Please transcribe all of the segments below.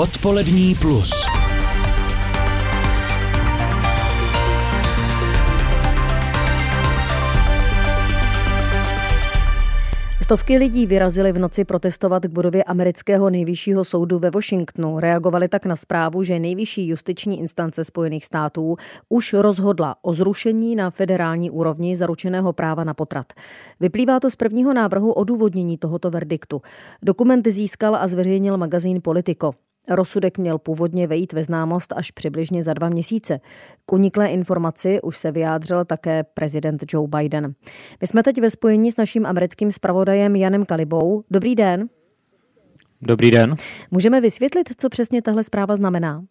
Odpolední plus. Stovky lidí vyrazili v noci protestovat k budově amerického nejvyššího soudu ve Washingtonu. Reagovali tak na zprávu, že nejvyšší justiční instance Spojených států už rozhodla o zrušení na federální úrovni zaručeného práva na potrat. Vyplývá to z prvního návrhu odůvodnění tohoto verdiktu. Dokument získal a zveřejnil magazín Politico. Rozsudek měl původně vejít ve známost až přibližně za dva měsíce. K uniklé informaci už se vyjádřil také prezident Joe Biden. My jsme teď ve spojení s naším americkým zpravodajem Janem Kalibou. Dobrý den. Dobrý den. Můžeme vysvětlit, co přesně tahle zpráva znamená?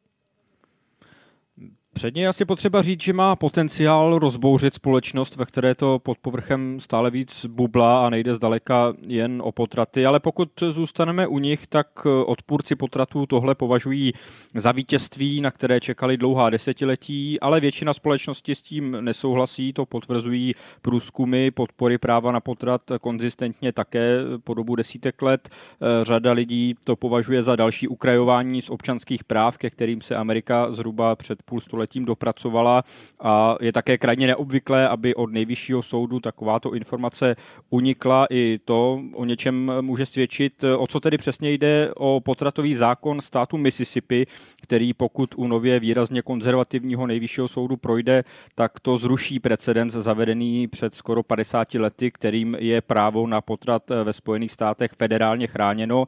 Předně asi potřeba říct, že má potenciál rozbouřit společnost, ve které to pod povrchem stále víc bubla a nejde zdaleka jen o potraty, ale pokud zůstaneme u nich, tak odpůrci potratů tohle považují za vítězství, na které čekali dlouhá desetiletí, ale většina společnosti s tím nesouhlasí, to potvrzují průzkumy podpory práva na potrat konzistentně také po dobu desítek let. Řada lidí to považuje za další ukrajování z občanských práv, ke kterým se Amerika zhruba před půl století stoletím dopracovala a je také krajně neobvyklé, aby od nejvyššího soudu takováto informace unikla. I to o něčem může svědčit. O co tedy přesně jde o potratový zákon státu Mississippi, který pokud u nově výrazně konzervativního nejvyššího soudu projde, tak to zruší precedens zavedený před skoro 50 lety, kterým je právo na potrat ve Spojených státech federálně chráněno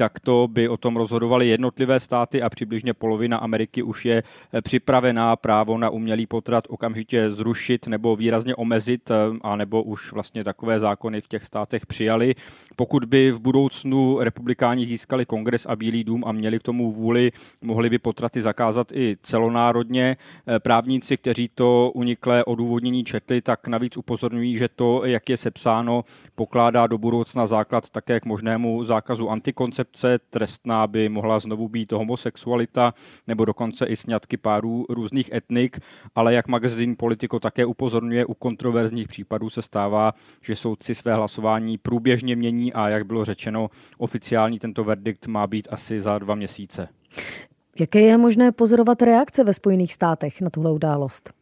takto by o tom rozhodovaly jednotlivé státy a přibližně polovina Ameriky už je eh, připravená právo na umělý potrat okamžitě zrušit nebo výrazně omezit, eh, a nebo už vlastně takové zákony v těch státech přijali. Pokud by v budoucnu republikáni získali kongres a Bílý dům a měli k tomu vůli, mohli by potraty zakázat i celonárodně. Eh, právníci, kteří to uniklé odůvodnění četli, tak navíc upozorňují, že to, jak je sepsáno, pokládá do budoucna základ také k možnému zákazu antikoncepce koncepce trestná by mohla znovu být homosexualita nebo dokonce i sňatky párů různých etnik, ale jak magazín Politico také upozorňuje, u kontroverzních případů se stává, že soudci své hlasování průběžně mění a jak bylo řečeno, oficiální tento verdikt má být asi za dva měsíce. Jaké je možné pozorovat reakce ve Spojených státech na tuhle událost?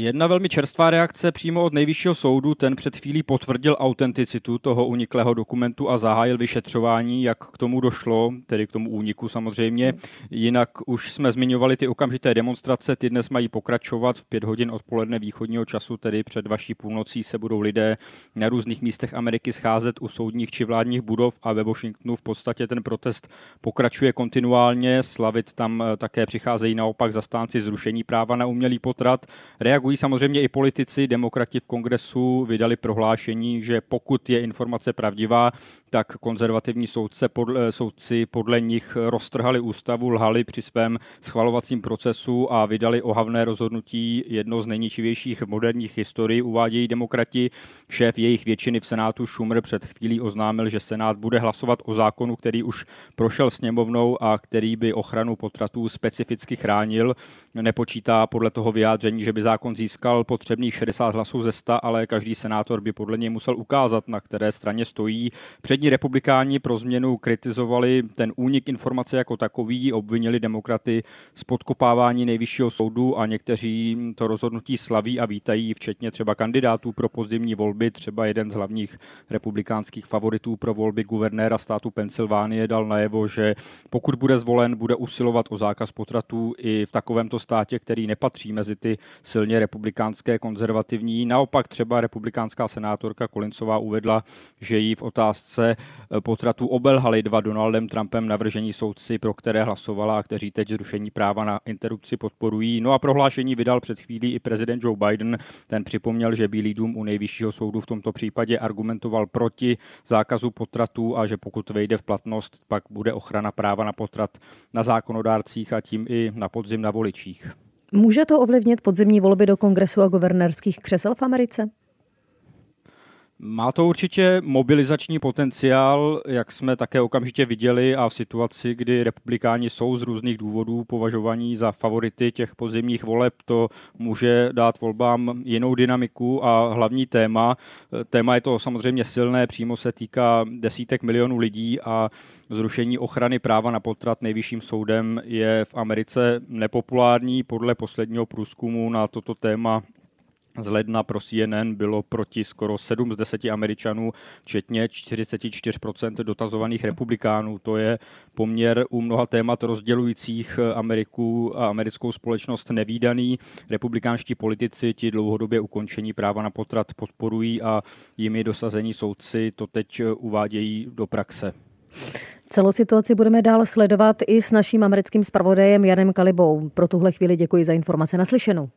Jedna velmi čerstvá reakce přímo od nejvyššího soudu, ten před chvílí potvrdil autenticitu toho uniklého dokumentu a zahájil vyšetřování, jak k tomu došlo, tedy k tomu úniku samozřejmě. Jinak už jsme zmiňovali ty okamžité demonstrace, ty dnes mají pokračovat v pět hodin odpoledne východního času, tedy před vaší půlnocí se budou lidé na různých místech Ameriky scházet u soudních či vládních budov a ve Washingtonu v podstatě ten protest pokračuje kontinuálně. Slavit tam také přicházejí naopak zastánci zrušení práva na umělý potrat. Reagují reagují samozřejmě i politici. Demokrati v kongresu vydali prohlášení, že pokud je informace pravdivá, tak konzervativní soudce podle, soudci podle nich roztrhali ústavu, lhali při svém schvalovacím procesu a vydali ohavné rozhodnutí jedno z nejničivějších v moderních historií, uvádějí demokrati. Šéf jejich většiny v Senátu Schumer před chvílí oznámil, že Senát bude hlasovat o zákonu, který už prošel sněmovnou a který by ochranu potratů specificky chránil. Nepočítá podle toho vyjádření, že by zákon získal potřebných 60 hlasů ze 100, ale každý senátor by podle něj musel ukázat, na které straně stojí. Přední republikáni pro změnu kritizovali ten únik informace jako takový, obvinili demokraty z podkopávání nejvyššího soudu a někteří to rozhodnutí slaví a vítají, včetně třeba kandidátů pro podzimní volby. Třeba jeden z hlavních republikánských favoritů pro volby guvernéra státu Pensylvánie dal najevo, že pokud bude zvolen, bude usilovat o zákaz potratů i v takovémto státě, který nepatří mezi ty silně republikánské konzervativní. Naopak třeba republikánská senátorka Kolincová uvedla, že jí v otázce eh, potratu obelhali dva Donaldem Trumpem navržení soudci, pro které hlasovala a kteří teď zrušení práva na interrupci podporují. No a prohlášení vydal před chvílí i prezident Joe Biden. Ten připomněl, že Bílý dům u nejvyššího soudu v tomto případě argumentoval proti zákazu potratu a že pokud vejde v platnost, pak bude ochrana práva na potrat na zákonodárcích a tím i na podzim na voličích. Může to ovlivnit podzimní volby do kongresu a guvernérských křesel v Americe? Má to určitě mobilizační potenciál, jak jsme také okamžitě viděli a v situaci, kdy republikáni jsou z různých důvodů považovaní za favority těch podzimních voleb, to může dát volbám jinou dynamiku a hlavní téma. Téma je to samozřejmě silné, přímo se týká desítek milionů lidí a zrušení ochrany práva na potrat nejvyšším soudem je v Americe nepopulární. Podle posledního průzkumu na toto téma z ledna pro CNN bylo proti skoro 7 z 10 Američanů, včetně 44% dotazovaných republikánů. To je poměr u mnoha témat rozdělujících Ameriku a americkou společnost nevýdaný. Republikánští politici ti dlouhodobě ukončení práva na potrat podporují a jimi dosazení soudci to teď uvádějí do praxe. Celou situaci budeme dál sledovat i s naším americkým zpravodajem Janem Kalibou. Pro tuhle chvíli děkuji za informace naslyšenou.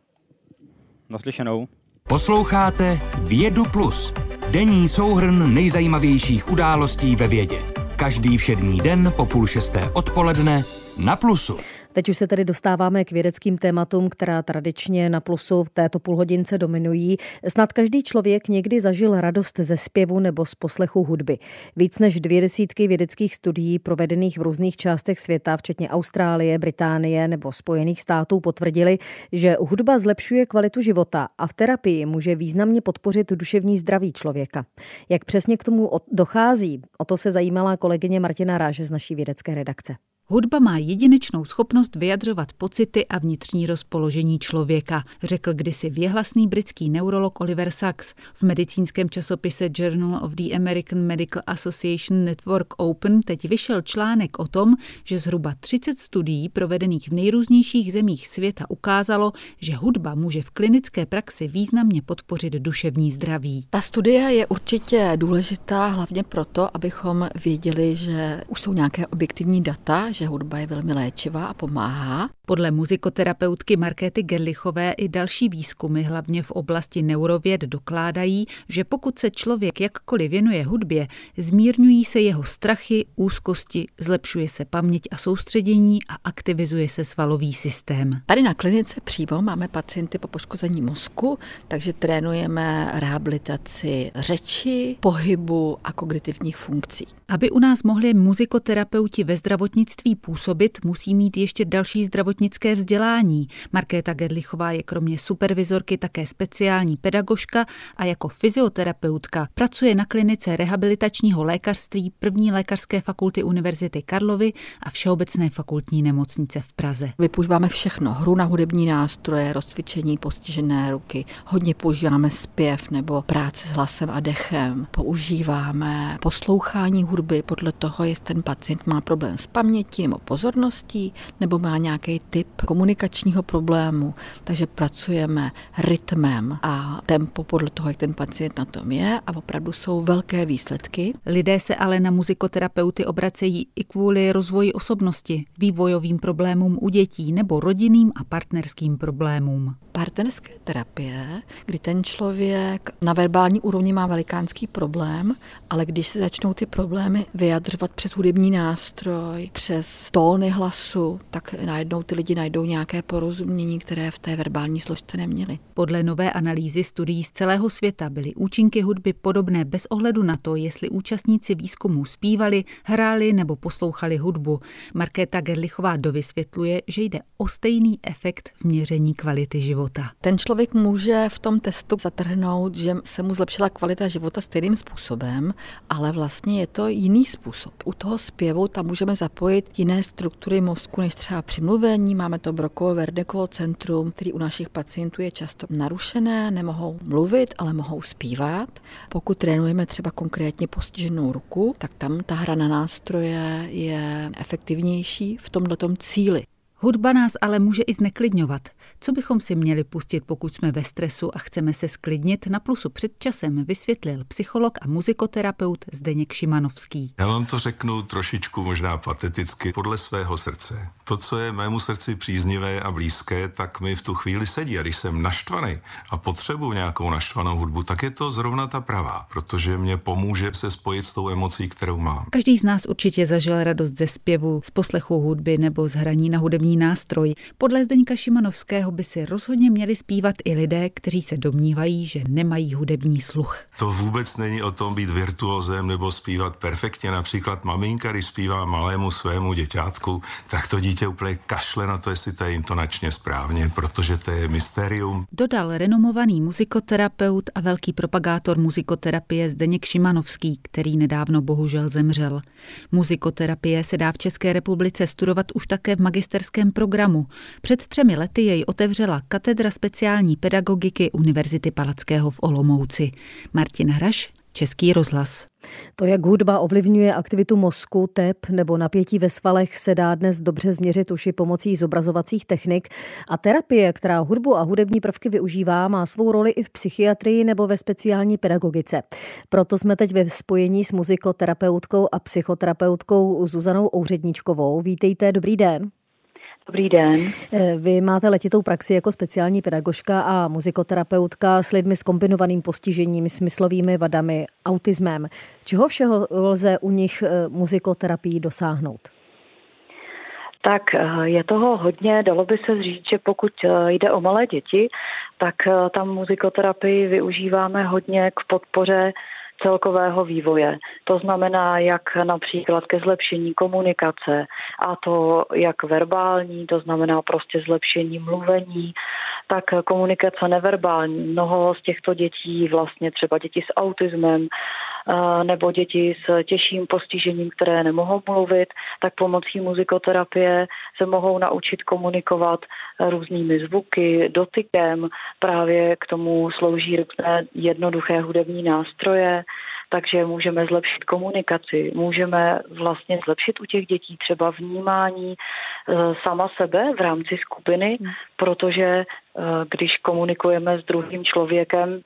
Naslyšenou. Posloucháte Vědu Plus. Denní souhrn nejzajímavějších událostí ve vědě. Každý všední den po půl šesté odpoledne na Plusu. Teď už se tedy dostáváme k vědeckým tématům, která tradičně na plusu v této půlhodince dominují. Snad každý člověk někdy zažil radost ze zpěvu nebo z poslechu hudby. Víc než dvě desítky vědeckých studií provedených v různých částech světa, včetně Austrálie, Británie nebo Spojených států, potvrdili, že hudba zlepšuje kvalitu života a v terapii může významně podpořit duševní zdraví člověka. Jak přesně k tomu dochází, o to se zajímala kolegyně Martina Ráže z naší vědecké redakce. Hudba má jedinečnou schopnost vyjadřovat pocity a vnitřní rozpoložení člověka, řekl kdysi věhlasný britský neurolog Oliver Sacks. V medicínském časopise Journal of the American Medical Association Network Open teď vyšel článek o tom, že zhruba 30 studií provedených v nejrůznějších zemích světa ukázalo, že hudba může v klinické praxi významně podpořit duševní zdraví. Ta studie je určitě důležitá hlavně proto, abychom věděli, že už jsou nějaké objektivní data, že hudba je velmi léčivá a pomáhá. Podle muzikoterapeutky Markéty Gerlichové i další výzkumy, hlavně v oblasti neurověd, dokládají, že pokud se člověk jakkoliv věnuje hudbě, zmírňují se jeho strachy, úzkosti, zlepšuje se paměť a soustředění a aktivizuje se svalový systém. Tady na klinice přímo máme pacienty po poškození mozku, takže trénujeme rehabilitaci řeči, pohybu a kognitivních funkcí. Aby u nás mohli muzikoterapeuti ve zdravotnictví působit, musí mít ještě další zdravotnické vzdělání. Markéta Gerlichová je kromě supervizorky také speciální pedagožka a jako fyzioterapeutka pracuje na klinice rehabilitačního lékařství první lékařské fakulty Univerzity Karlovy a Všeobecné fakultní nemocnice v Praze. Vypoužíváme všechno, hru na hudební nástroje, rozcvičení postižené ruky, hodně používáme zpěv nebo práci s hlasem a dechem, používáme poslouchání hudby podle toho, jestli ten pacient má problém s pamětí nebo pozorností, nebo má nějaký typ komunikačního problému. Takže pracujeme rytmem a tempo podle toho, jak ten pacient na tom je a opravdu jsou velké výsledky. Lidé se ale na muzikoterapeuty obracejí i kvůli rozvoji osobnosti, vývojovým problémům u dětí nebo rodinným a partnerským problémům. Partnerské terapie, kdy ten člověk na verbální úrovni má velikánský problém, ale když se začnou ty problémy problémy vyjadřovat přes hudební nástroj, přes tóny hlasu, tak najednou ty lidi najdou nějaké porozumění, které v té verbální složce neměli. Podle nové analýzy studií z celého světa byly účinky hudby podobné bez ohledu na to, jestli účastníci výzkumu zpívali, hráli nebo poslouchali hudbu. Markéta Gerlichová dovysvětluje, že jde o stejný efekt v měření kvality života. Ten člověk může v tom testu zatrhnout, že se mu zlepšila kvalita života stejným způsobem, ale vlastně je to jiný způsob. U toho zpěvu tam můžeme zapojit jiné struktury mozku než třeba při mluvení. Máme to Brokovo Verdekovo centrum, který u našich pacientů je často narušené, nemohou mluvit, ale mohou zpívat. Pokud trénujeme třeba konkrétně postiženou ruku, tak tam ta hra na nástroje je efektivnější v tomto cíli. Hudba nás ale může i zneklidňovat. Co bychom si měli pustit, pokud jsme ve stresu a chceme se sklidnit, na plusu před časem vysvětlil psycholog a muzikoterapeut Zdeněk Šimanovský. Já vám to řeknu trošičku možná pateticky podle svého srdce. To, co je mému srdci příznivé a blízké, tak mi v tu chvíli sedí. A když jsem naštvaný a potřebuji nějakou naštvanou hudbu, tak je to zrovna ta pravá, protože mě pomůže se spojit s tou emocí, kterou mám. Každý z nás určitě zažil radost ze zpěvu, z poslechu hudby nebo z hraní na hudební hudební nástroj. Podle Zdeňka Šimanovského by si rozhodně měli zpívat i lidé, kteří se domnívají, že nemají hudební sluch. To vůbec není o tom být virtuozem nebo zpívat perfektně. Například maminka, když zpívá malému svému děťátku, tak to dítě úplně kašle na to, jestli to je intonačně správně, protože to je mystérium. Dodal renomovaný muzikoterapeut a velký propagátor muzikoterapie Zdeněk Šimanovský, který nedávno bohužel zemřel. Muzikoterapie se dá v České republice studovat už také v magisterském programu. Před třemi lety jej otevřela katedra speciální pedagogiky Univerzity Palackého v Olomouci. Martina Hraš, Český rozhlas. To, jak hudba ovlivňuje aktivitu mozku, tep nebo napětí ve svalech, se dá dnes dobře změřit už i pomocí zobrazovacích technik. A terapie, která hudbu a hudební prvky využívá, má svou roli i v psychiatrii nebo ve speciální pedagogice. Proto jsme teď ve spojení s muzikoterapeutkou a psychoterapeutkou Zuzanou Ouředničkovou. Vítejte, dobrý den. Dobrý den. Eh, vy máte letitou praxi jako speciální pedagožka a muzikoterapeutka s lidmi s kombinovaným postižením, smyslovými vadami, autismem. Čeho všeho lze u nich eh, muzikoterapii dosáhnout? Tak eh, je toho hodně, dalo by se říct, že pokud jde o malé děti, tak tam muzikoterapii využíváme hodně k podpoře celkového vývoje. To znamená, jak například ke zlepšení komunikace, a to jak verbální, to znamená prostě zlepšení mluvení, tak komunikace neverbální. Mnoho z těchto dětí, vlastně třeba děti s autismem, nebo děti s těžším postižením, které nemohou mluvit, tak pomocí muzikoterapie se mohou naučit komunikovat různými zvuky, dotykem. Právě k tomu slouží různé jednoduché hudební nástroje, takže můžeme zlepšit komunikaci, můžeme vlastně zlepšit u těch dětí třeba vnímání e, sama sebe v rámci skupiny, hmm. protože e, když komunikujeme s druhým člověkem,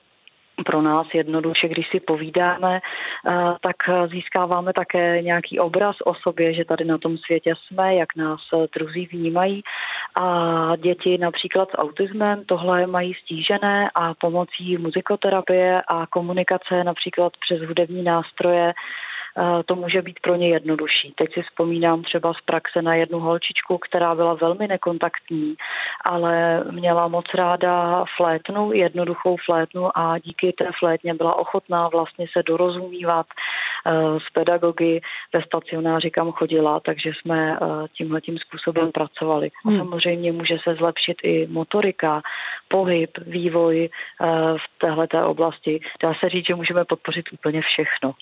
pro nás jednoduše, když si povídáme, eh, tak získáváme také nějaký obraz o sobě, že tady na tom světě jsme, jak nás druzí vnímají. A děti například s autismem tohle mají stížené a pomocí muzikoterapie a komunikace například přes hudební nástroje Eh, to může být pro ně jednodušší. Teď si vzpomínám třeba z praxe na jednu holčičku, která byla velmi nekontaktní, ale měla moc ráda flétnu, jednoduchou flétnu a díky té flétně byla ochotná vlastně se dorozumívat eh, s pedagogy ve stacionáři, kam chodila, takže jsme eh, tímhle tím způsobem pracovali. A hmm. samozřejmě může se zlepšit i motorika, pohyb, vývoj v této oblasti. Dá se říct, že můžeme podpořit úplně všechno.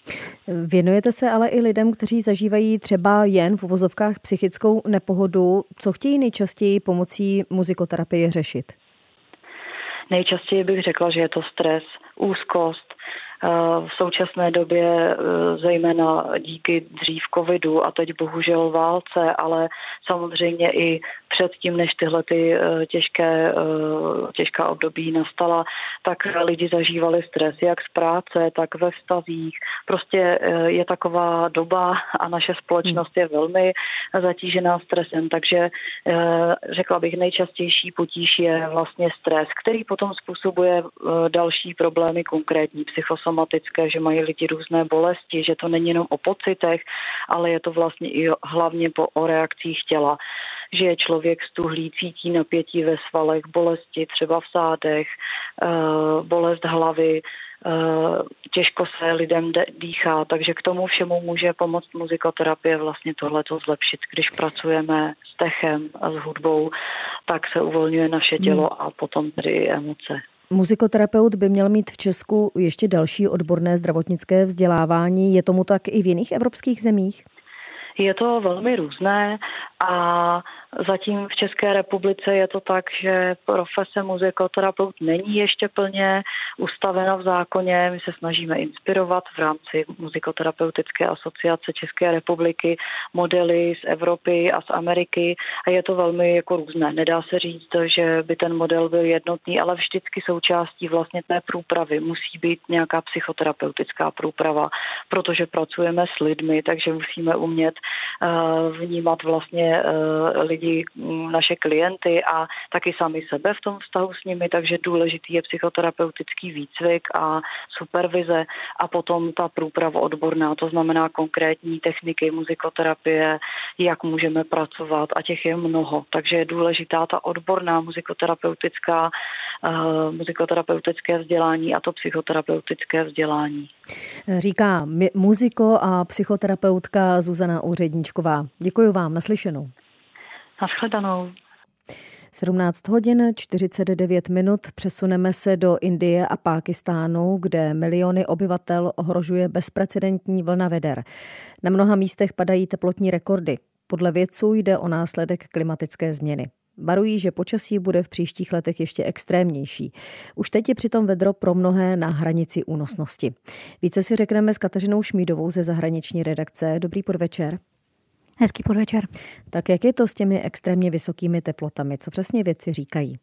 Věnujete Věnujete se ale i lidem, kteří zažívají třeba jen v uvozovkách psychickou nepohodu. Co chtějí nejčastěji pomocí muzikoterapie řešit? Nejčastěji bych řekla, že je to stres, úzkost, v současné době e, zejména díky dřív covidu a teď bohužel válce, ale samozřejmě i předtím, než tyhle ty e, těžké, těžká období nastala, tak lidi zažívali stres jak z práce, tak ve vztazích. Prostě je taková doba a naše společnost je velmi zatížená stresem, takže řekla bych, nejčastější potíž je vlastně stres, který potom způsobuje další problémy konkrétní psychosomatické somatické, že mají lidi různé bolesti, že to není jenom o pocitech, ale je to vlastně i hlavně po, o reakcích těla že je člověk stuhlý, cítí napětí ve svalech, bolesti třeba v zádech, eh, bolest hlavy, eh, těžko se lidem dýchá, takže k tomu všemu může pomoct muzikoterapie vlastně tohleto zlepšit. Když pracujeme s techem a s hudbou, tak se uvolňuje naše tělo hmm. a potom tedy i emoce. Muzikoterapeut by měl mít v Česku ještě další odborné zdravotnické vzdělávání. Je tomu tak i v jiných evropských zemích? Je to velmi různé a Zatím v České republice je to tak, že profese muzikoterapeut není ještě plně ustavena v zákoně. My se snažíme inspirovat v rámci muzikoterapeutické asociace České republiky modely z Evropy a z Ameriky a je to velmi jako různé. Nedá se říct, že by ten model byl jednotný, ale vždycky součástí vlastně té průpravy musí být nějaká psychoterapeutická průprava, protože pracujeme s lidmi, takže musíme umět eh, vnímat vlastně vlastně lidi, mm, naše klienty a taky sami sebe v tom vztahu s nimi, takže důležitý je psychoterapeutický výcvik a supervize a potom ta průprava odborná, to znamená konkrétní techniky muzikoterapie, jak můžeme pracovat a těch je mnoho, takže je důležitá ta odborná muzikoterapeutická, uh, muzikoterapeutické vzdělání a to psychoterapeutické vzdělání. Říká muziko a psychoterapeutka Zuzana Úředníčková. Děkuji vám, naslyšenou. Naschledanou. 17 hodin 49 minut přesuneme se do Indie a Pákistánu, kde miliony obyvatel ohrožuje bezprecedentní vlna veder. Na mnoha místech padají teplotní rekordy. Podle vědců jde o následek klimatické změny. Varují, že počasí bude v příštích letech ještě extrémnější. Už teď je přitom vedro pro mnohé na hranici únosnosti. Více si řekneme s Kateřinou Šmídovou ze zahraniční redakce. Dobrý podvečer. Hezký podvečer. Tak jak je to s těmi extrémně vysokými teplotami? Co přesně věci říkají?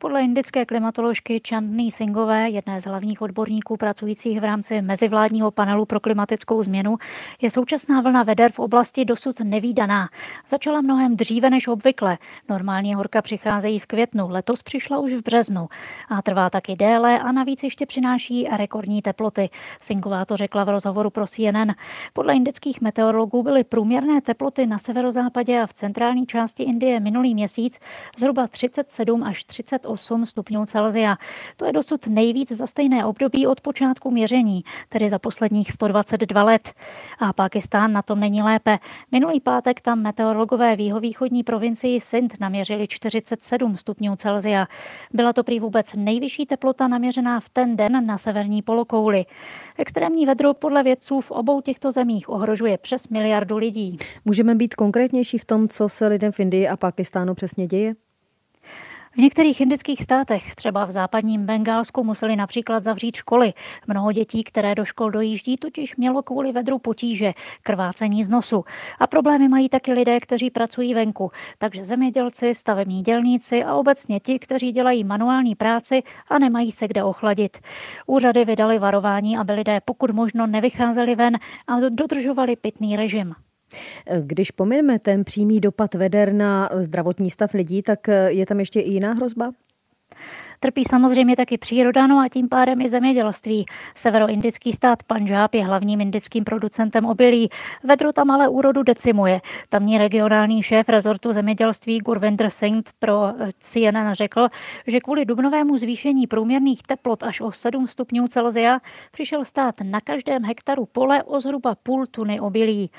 Podle indické klimatoložky Chandni Singhové, jedné z hlavních odborníků pracujících v rámci mezivládního panelu pro klimatickou změnu, je současná vlna veder v oblasti dosud nevýdaná. Začala mnohem dříve než obvykle. Normálně horka přicházejí v květnu, letos přišla už v březnu. A trvá taky déle a navíc ještě přináší rekordní teploty. Singhová to řekla v rozhovoru pro CNN. Podle indických meteorologů byly průměrné teploty na severozápadě a v centrální části Indie minulý měsíc zhruba 37 až 30 8 stupňů Celsia. To je dosud nejvíc za stejné období od počátku měření, tedy za posledních 122 let. A Pakistán na tom není lépe. Minulý pátek tam meteorologové v jihovýchodní provincii Sindh naměřili 47 stupňů Celsia. Byla to prý vůbec nejvyšší teplota naměřená v ten den na severní polokouli. Extrémní vedro podle vědců v obou těchto zemích ohrožuje přes miliardu lidí. Můžeme být konkrétnější v tom, co se lidem v Indii a Pakistánu přesně děje? V některých indických státech, třeba v západním Bengálsku, museli například zavřít školy. Mnoho dětí, které do škol dojíždí, totiž mělo kvůli vedru potíže, krvácení z nosu. A problémy mají taky lidé, kteří pracují venku, takže zemědělci, stavební dělníci a obecně ti, kteří dělají manuální práci a nemají se kde ochladit. Úřady vydali varování, aby lidé pokud možno nevycházeli ven a dodržovali pitný režim. Když pomineme ten přímý dopad veder na zdravotní stav lidí, tak je tam ještě i jiná hrozba? Trpí samozřejmě taky příroda, no a tím pádem i zemědělství. Severoindický stát Punjab je hlavním indickým producentem obilí. Vedro tam ale úrodu decimuje. Tamní regionální šéf rezortu zemědělství Gurvinder Singh pro CNN řekl, že kvůli dubnovému zvýšení průměrných teplot až o 7 stupňů Celsia přišel stát na každém hektaru pole o zhruba půl tuny obilí.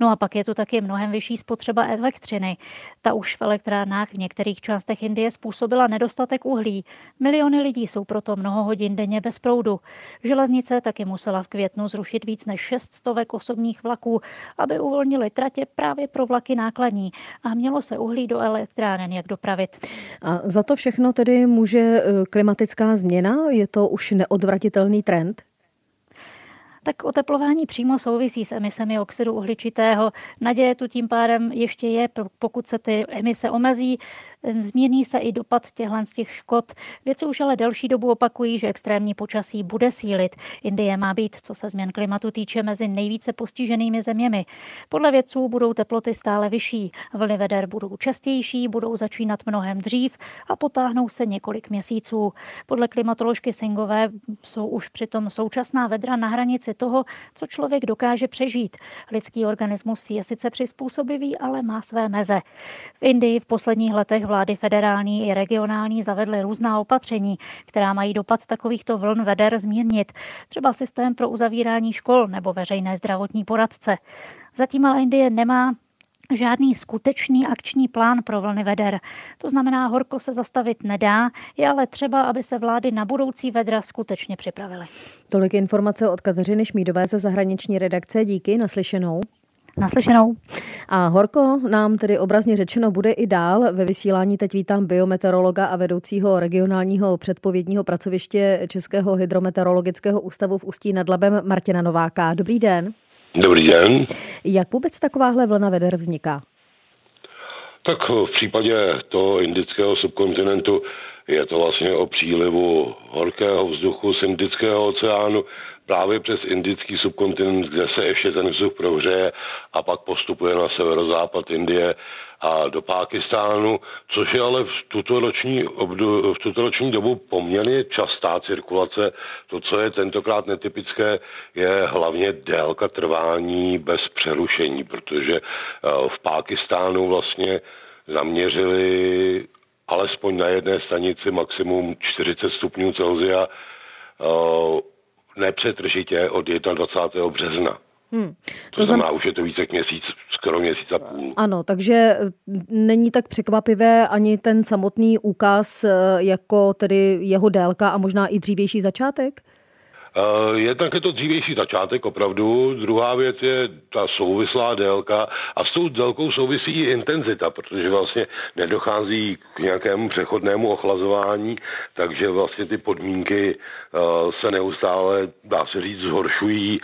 No a pak je tu taky mnohem vyšší spotřeba elektřiny. Ta už v elektrárnách v některých částech Indie způsobila nedostatek uhlí. Miliony lidí jsou proto mnoho hodin denně bez proudu. Železnice taky musela v květnu zrušit víc než 600 osobních vlaků, aby uvolnili tratě právě pro vlaky nákladní a mělo se uhlí do elektráren jak dopravit. A za to všechno tedy může eh, klimatická změna? Je to už neodvratitelný trend? Tak oteplování přímo souvisí s emisemi oxidu uhličitého. Naděje tu tím pádem ještě je, pokud se ty emise omezí, Zmírní se i dopad těchto z těch škod. Věci už ale delší dobu opakují, že extrémní počasí bude sílit. Indie má být, co se změn klimatu týče, mezi nejvíce postiženými zeměmi. Podle vědců budou teploty stále vyšší. Vlny veder budou častější, budou začínat mnohem dřív a potáhnou se několik měsíců. Podle klimatoložky Singové jsou už přitom současná vedra na hranici toho, co člověk dokáže přežít. Lidský organismus je sice přizpůsobivý, ale má své meze. V Indii v posledních letech vlády federální i regionální zavedly různá opatření, která mají dopad takovýchto vln veder zmírnit, třeba systém pro uzavírání škol nebo veřejné zdravotní poradce. Zatím ale Indie nemá žádný skutečný akční plán pro vlny veder. To znamená, horko se zastavit nedá, je ale třeba, aby se vlády na budoucí vedra skutečně připravily. Tolik informace od Kateřiny Šmídové ze zahraniční redakce. Díky, naslyšenou. Naslyšenou. A horko nám tedy obrazně řečeno bude i dál. Ve vysílání teď vítám biometeorologa a vedoucího regionálního předpovědního pracoviště Českého hydrometeorologického ústavu v Ústí nad Labem Martina Nováka. Dobrý den. Dobrý den. Jak vůbec takováhle vlna veder vzniká? Tak v případě toho indického subkontinentu Je to vlastně o přílivu horkého vzduchu z Indického oceánu právě přes indický subkontinent, kde se ještě ten vzduch prohřeje a pak postupuje na severozápad Indie a do Pákistánu, což je ale v tuto roční, obdu, v tuto roční dobu poměrně častá cirkulace. To, co je tentokrát netypické, je hlavně délka trvání bez přerušení, protože eh, v Pákistánu vlastně zaměřili alespoň na jedné stanici maximum 40 stupňů Celsia eh, nepřetržitě od 21. března. Hmm. To, to znamená, znam... už je to více jak měsíc, skoro měsíc a půl. Ano, takže eh, není tak překvapivé ani ten samotný úkaz, eh, jako tedy jeho délka a možná i dřívější začátek? Uh, jednak je to dřívější začátek opravdu, druhá věc je ta souvislá délka a s tou délkou souvisí i intenzita, protože vlastně nedochází k nějakému přechodnému ochlazování, takže vlastně ty podmínky uh, se neustále, dá se říct, zhoršují.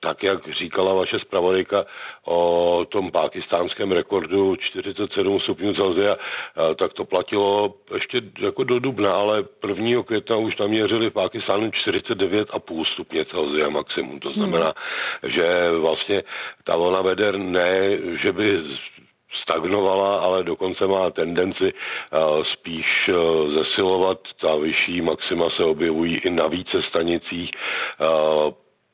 Tak, jak říkala vaše zpravodajka o tom pakistánském rekordu 47 stupňů Celsia, tak to platilo ještě jako do dubna, ale 1. května už naměřili v Pakistánu 49,5 stupně Celsia maximum. To znamená, hmm. že vlastně ta vlna veder ne, že by stagnovala, ale dokonce má tendenci spíš zesilovat. Ta vyšší maxima se objevují i na více stanicích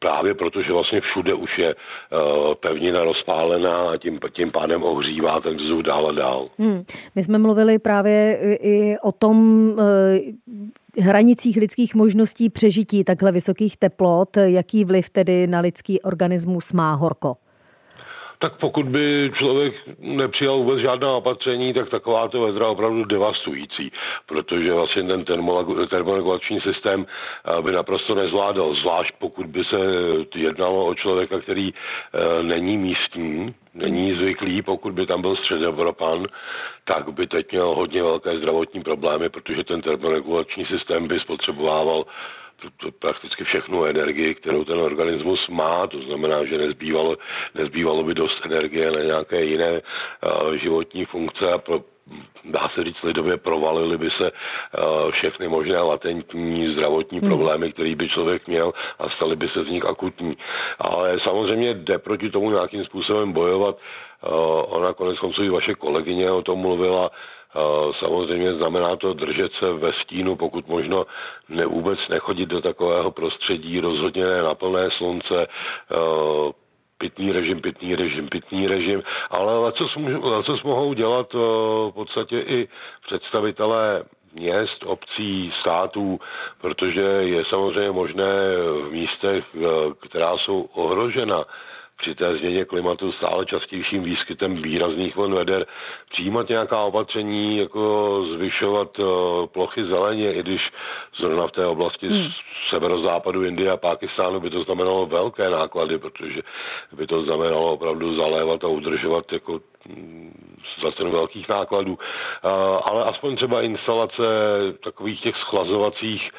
právě protože vlastně všude už je uh, pevnina rozpálená a tím, tím pádem ohřívá ten vzduch dál a dál. Hmm. My jsme mluvili právě i o tom uh, hranicích lidských možností přežití takhle vysokých teplot. Jaký vliv tedy na lidský organismus má horko? Tak pokud by člověk nepřijal vůbec žádná opatření, tak takováto vedra opravdu devastující, protože vlastně ten termoregulační systém eh, by naprosto nezvládal, zvlášť pokud by se jednalo o člověka, který eh, není místní, není zvyklý, pokud by tam byl středoevropan, tak by teď měl hodně velké zdravotní problémy, protože ten termoregulační systém by spotřebovával prakticky všechnu energii, kterou ten organismus má, to znamená, že nezbývalo, nezbývalo by dost energie na nějaké jiné uh, životní funkce a pro, dá se říct lidově, provalily by se uh, všechny možné latentní zdravotní hmm. problémy, které by člověk měl a staly by se z nich akutní. Ale samozřejmě jde proti tomu nějakým způsobem bojovat. Uh, ona konec konců i vaše kolegyně o tom mluvila, Samozřejmě znamená to držet se ve stínu, pokud možno ne, vůbec nechodit do takového prostředí, rozhodně ne na plné slunce, pitný režim, pitný režim, pitný režim, ale co, co mohou dělat v podstatě i představitelé měst, obcí, států, protože je samozřejmě možné v místech, která jsou ohrožena při té změně klimatu stále častějším výskytem výrazných vln veder přijímat nějaká opatření, jako zvyšovat uh, plochy zeleně, i když zrovna v té oblasti hmm. severozápadu Indie a Pákistánu by to znamenalo velké náklady, protože by to znamenalo opravdu zalévat a udržovat jako mm, za cenu velkých nákladů, uh, ale aspoň třeba instalace takových těch schlazovacích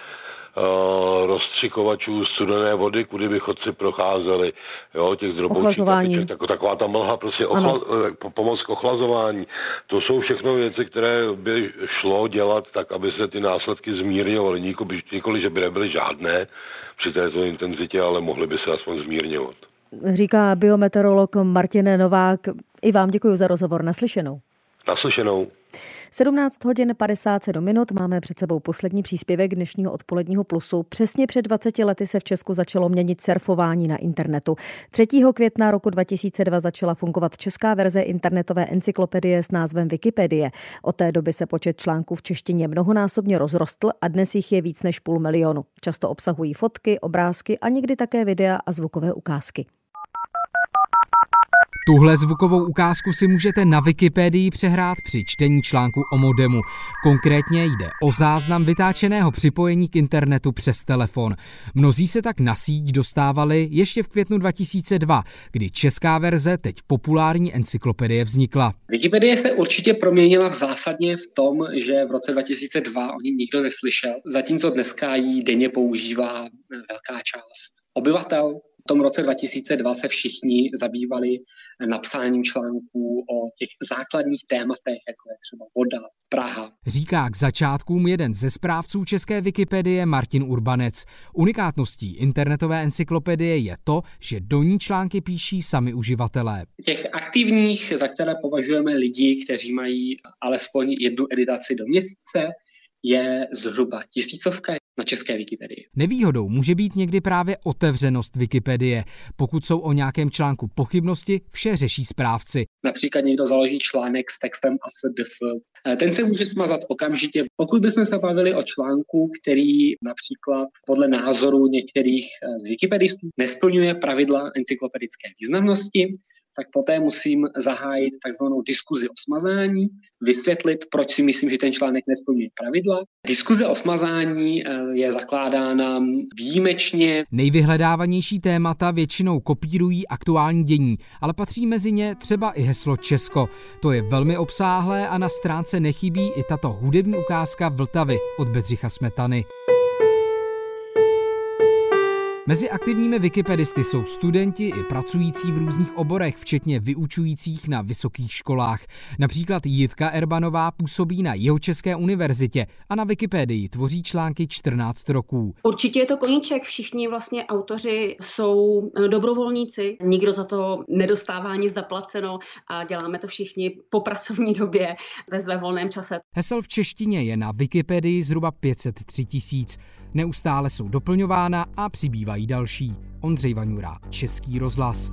rozstřikovačů studené vody, kudy by chodci procházeli, jo, těch droboučích kapiček, jako taková ta mlha, prostě ochla, eh, pomoc k ochlazování. To jsou všechno věci, které by šlo dělat tak, aby se ty následky zmírňovaly. Nikoli, nikoli že by nebyly žádné při této intenzitě, ale mohly by se aspoň zmírňovat. Říká biometeorolog Martin Novák. I vám děkuji za rozhovor. Naslyšenou. Naslyšenou. 17 hodin 57 minut máme před sebou poslední příspěvek dnešního odpoledního plusu. Přesně před 20 lety se v Česku začalo měnit surfování na internetu. 3. května roku 2002 začala fungovat česká verze internetové encyklopedie s názvem Wikipedie. Od té doby se počet článků v češtině mnohonásobně rozrostl a dnes jich je víc než půl milionu. Často obsahují fotky, obrázky a někdy také videa a zvukové ukázky. Tuhle zvukovou ukázku si můžete na Wikipedii přehrát při čtení článku o modemu. Konkrétně jde o záznam vytáčeného připojení k internetu přes telefon. Mnozí se tak na síť dostávali ještě v květnu 2002, kdy česká verze, teď populární encyklopedie, vznikla. Wikipedie se určitě proměnila v zásadně v tom, že v roce 2002 o ní nikdo neslyšel, zatímco dneska ji denně používá velká část obyvatel v tom roce 2002 se všichni zabývali napsáním článků o těch základních tématech, jako je třeba voda, Praha. Říká k začátkům jeden ze správců české Wikipedie Martin Urbanec. Unikátností internetové encyklopedie je to, že do ní články píší sami uživatelé. Těch aktivních, za které považujeme lidi, kteří mají alespoň jednu editaci do měsíce, je zhruba tisícovka na české Wikipedii. Nevýhodou může být někdy právě otevřenost Wikipedie. Pokud jsou o nějakém článku pochybnosti, vše řeší správci. Například někdo založí článek s textem ASDF. Ten se může smazat okamžitě. Pokud bychom se bavili o článku, který například podle názoru některých z wikipedistů nesplňuje pravidla encyklopedické významnosti, tak poté musím zahájit takzvanou diskuzi o smazání, vysvětlit, proč si myslím, že ten článek nesplňuje pravidla. Diskuze o smazání eh, je zakládána výjimečně. Nejvyhledávanější témata většinou kopírují aktuální dění, ale patří mezi ně třeba i heslo Česko. To je velmi obsáhlé a na stránce nechybí i tato hudební ukázka Vltavy od Bedřicha Smetany. Mezi aktivními wikipedisty jsou studenti i pracující v různých oborech, včetně vyučujících na vysokých školách. Například Jitka Erbanová působí na Jihočeské univerzitě a na Wikipedii tvoří články 14 roků. Určitě je to koníček, všichni vlastně autoři jsou eh, dobrovolníci, nikdo za to nedostává nic zaplaceno a děláme to všichni po pracovní době ve své volném čase. Hesel v češtině je na Wikipedii zhruba 503 tisíc. Neustále jsou doplňována a přibývají další. Ondřej Vaňura, Český rozhlas.